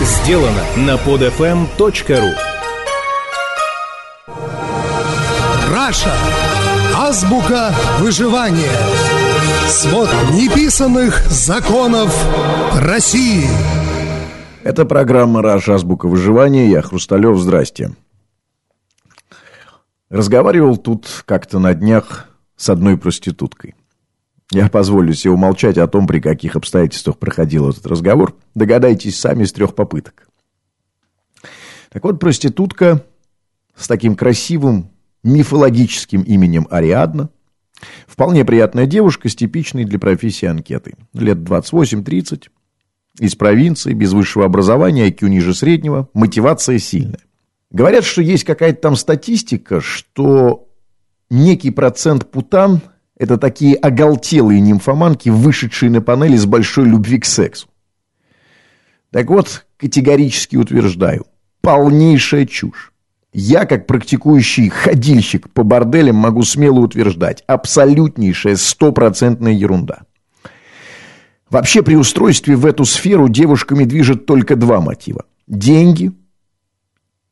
сделано на podfm.ru Раша. Азбука выживания. Свод неписанных законов России. Это программа «Раша. Азбука выживания». Я Хрусталев. Здрасте. Разговаривал тут как-то на днях с одной проституткой. Я позволю себе умолчать о том, при каких обстоятельствах проходил этот разговор. Догадайтесь сами с трех попыток. Так вот, проститутка с таким красивым мифологическим именем Ариадна, вполне приятная девушка с типичной для профессии анкетой. Лет 28-30, из провинции, без высшего образования, IQ ниже среднего, мотивация сильная. Говорят, что есть какая-то там статистика, что некий процент путан – это такие оголтелые нимфоманки, вышедшие на панели с большой любви к сексу. Так вот, категорически утверждаю, полнейшая чушь. Я, как практикующий ходильщик по борделям, могу смело утверждать, абсолютнейшая стопроцентная ерунда. Вообще при устройстве в эту сферу девушками движет только два мотива. Деньги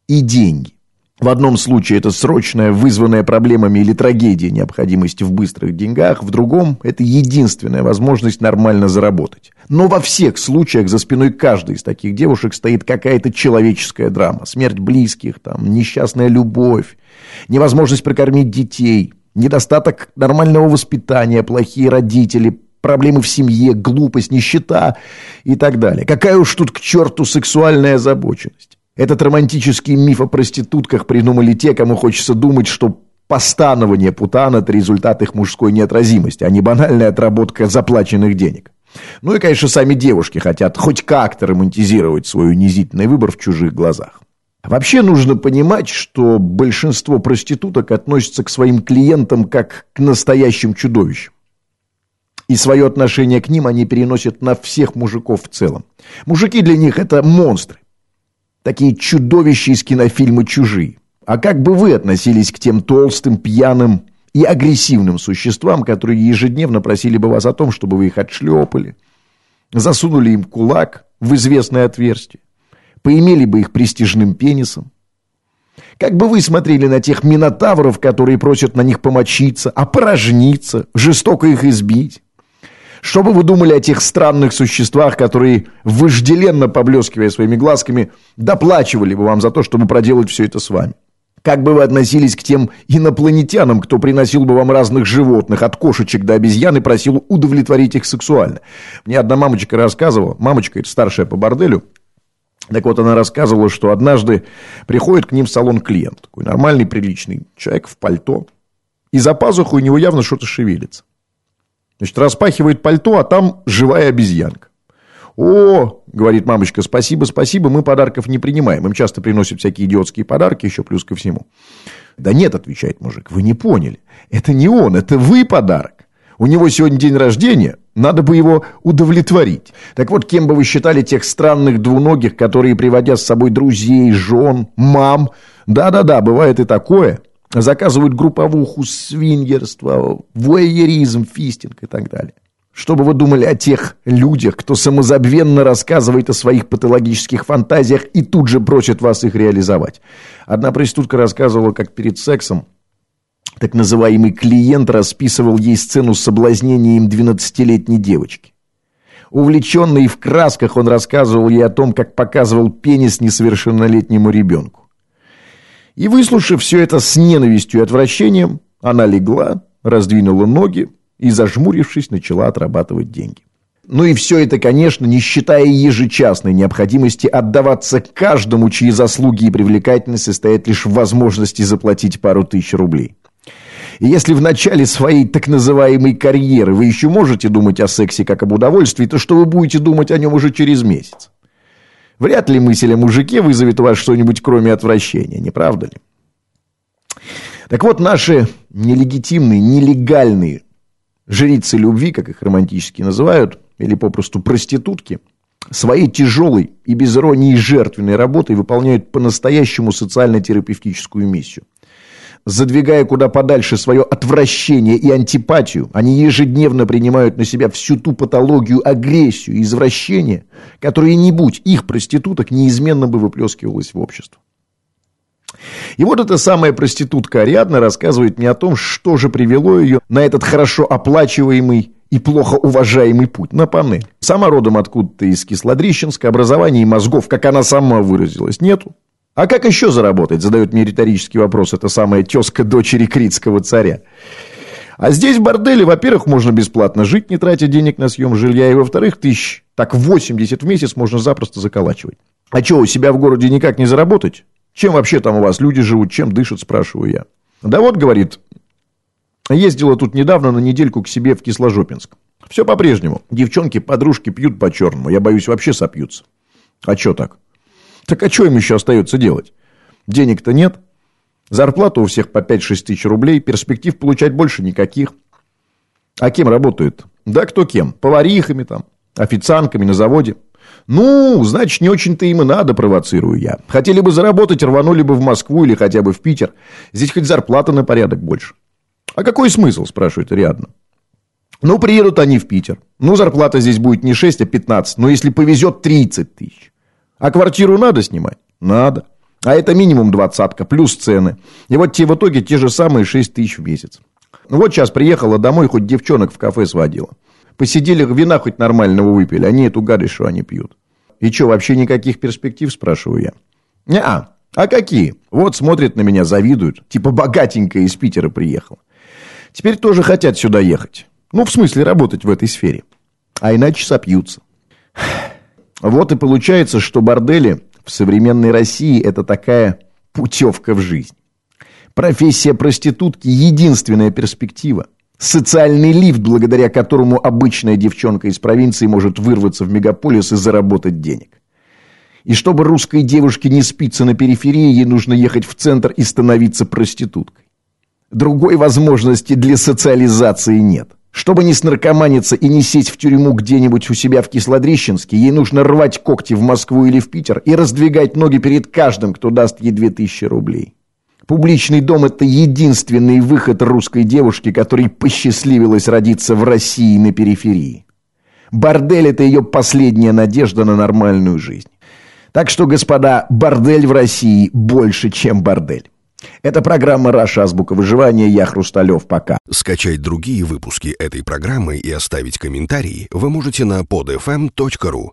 и деньги. В одном случае это срочная, вызванная проблемами или трагедия необходимости в быстрых деньгах, в другом это единственная возможность нормально заработать. Но во всех случаях за спиной каждой из таких девушек стоит какая-то человеческая драма. Смерть близких, там, несчастная любовь, невозможность прокормить детей, недостаток нормального воспитания, плохие родители, проблемы в семье, глупость, нищета и так далее. Какая уж тут к черту сексуальная озабоченность. Этот романтический миф о проститутках придумали те, кому хочется думать, что постанование путан – это результат их мужской неотразимости, а не банальная отработка заплаченных денег. Ну и, конечно, сами девушки хотят хоть как-то романтизировать свой унизительный выбор в чужих глазах. Вообще нужно понимать, что большинство проституток относятся к своим клиентам как к настоящим чудовищам. И свое отношение к ним они переносят на всех мужиков в целом. Мужики для них это монстры. Такие чудовища из кинофильма «Чужие». А как бы вы относились к тем толстым, пьяным и агрессивным существам, которые ежедневно просили бы вас о том, чтобы вы их отшлепали, засунули им кулак в известное отверстие, поимели бы их престижным пенисом? Как бы вы смотрели на тех минотавров, которые просят на них помочиться, опорожниться, жестоко их избить? Что бы вы думали о тех странных существах, которые, вожделенно поблескивая своими глазками, доплачивали бы вам за то, чтобы проделать все это с вами? Как бы вы относились к тем инопланетянам, кто приносил бы вам разных животных, от кошечек до обезьян, и просил удовлетворить их сексуально? Мне одна мамочка рассказывала, мамочка, это старшая по борделю, так вот, она рассказывала, что однажды приходит к ним в салон клиент, такой нормальный, приличный человек в пальто, и за пазуху у него явно что-то шевелится. Значит, распахивает пальто, а там живая обезьянка. «О, — говорит мамочка, — спасибо, спасибо, мы подарков не принимаем. Им часто приносят всякие идиотские подарки, еще плюс ко всему». «Да нет, — отвечает мужик, — вы не поняли. Это не он, это вы подарок. У него сегодня день рождения, надо бы его удовлетворить. Так вот, кем бы вы считали тех странных двуногих, которые, приводя с собой друзей, жен, мам... Да-да-да, бывает и такое заказывают групповуху, свингерство, вуайеризм, фистинг и так далее. Что бы вы думали о тех людях, кто самозабвенно рассказывает о своих патологических фантазиях и тут же просит вас их реализовать? Одна проститутка рассказывала, как перед сексом так называемый клиент расписывал ей сцену соблазнения им 12-летней девочки. Увлеченный в красках, он рассказывал ей о том, как показывал пенис несовершеннолетнему ребенку. И выслушав все это с ненавистью и отвращением, она легла, раздвинула ноги и, зажмурившись, начала отрабатывать деньги. Ну и все это, конечно, не считая ежечасной необходимости отдаваться каждому, чьи заслуги и привлекательность состоят лишь в возможности заплатить пару тысяч рублей. И если в начале своей так называемой карьеры вы еще можете думать о сексе как об удовольствии, то что вы будете думать о нем уже через месяц? Вряд ли мысль о мужике вызовет у вас что-нибудь кроме отвращения, не правда ли? Так вот, наши нелегитимные, нелегальные жрицы любви, как их романтически называют, или попросту проститутки, своей тяжелой и без иронии жертвенной работой выполняют по-настоящему социально-терапевтическую миссию. задвигая куда подальше свое отвращение и антипатию, они ежедневно принимают на себя всю ту патологию, агрессию и извращение, которая не будь их проституток неизменно бы выплескивалась в общество. И вот эта самая проститутка Ариадна рассказывает мне о том, что же привело ее на этот хорошо оплачиваемый и плохо уважаемый путь на панель. Сама родом откуда-то из Кислодрищенска, образования и мозгов, как она сама выразилась, нету. А как еще заработать, задает мне риторический вопрос эта самая тезка дочери критского царя. А здесь в борделе, во-первых, можно бесплатно жить, не тратя денег на съем жилья, и во-вторых, тысяч, так 80 в месяц можно запросто заколачивать. А что, у себя в городе никак не заработать? Чем вообще там у вас люди живут, чем дышат, спрашиваю я. Да вот, говорит, ездила тут недавно на недельку к себе в Кисложопинск. Все по-прежнему. Девчонки, подружки пьют по-черному. Я боюсь, вообще сопьются. А что так? Так а что им еще остается делать? Денег-то нет. Зарплата у всех по 5-6 тысяч рублей. Перспектив получать больше никаких. А кем работают? Да кто кем? Поварихами там, официантками на заводе. Ну, значит, не очень-то им и надо, провоцирую я. Хотели бы заработать, рванули бы в Москву или хотя бы в Питер. Здесь хоть зарплата на порядок больше. А какой смысл, спрашивает Ариадна. Ну, приедут они в Питер. Ну, зарплата здесь будет не 6, а 15. Но если повезет, 30 тысяч. А квартиру надо снимать? Надо. А это минимум двадцатка, плюс цены. И вот те в итоге те же самые 6 тысяч в месяц. Ну вот сейчас приехала домой, хоть девчонок в кафе сводила. Посидели, вина хоть нормального выпили, они эту гадость, что они пьют. И что, вообще никаких перспектив, спрашиваю я. Не-а. А какие? Вот смотрят на меня, завидуют. Типа богатенькая из Питера приехала. Теперь тоже хотят сюда ехать. Ну, в смысле, работать в этой сфере. А иначе сопьются. Вот и получается, что бордели в современной России это такая путевка в жизнь. Профессия проститутки – единственная перспектива. Социальный лифт, благодаря которому обычная девчонка из провинции может вырваться в мегаполис и заработать денег. И чтобы русской девушке не спиться на периферии, ей нужно ехать в центр и становиться проституткой. Другой возможности для социализации нет. Чтобы не снаркоманиться и не сесть в тюрьму где-нибудь у себя в Кислодрищенске, ей нужно рвать когти в Москву или в Питер и раздвигать ноги перед каждым, кто даст ей две тысячи рублей. Публичный дом – это единственный выход русской девушки, которой посчастливилось родиться в России на периферии. Бордель – это ее последняя надежда на нормальную жизнь. Так что, господа, бордель в России больше, чем бордель. Это программа «Раша. Азбука выживания». Я Хрусталев. Пока. Скачать другие выпуски этой программы и оставить комментарии вы можете на podfm.ru.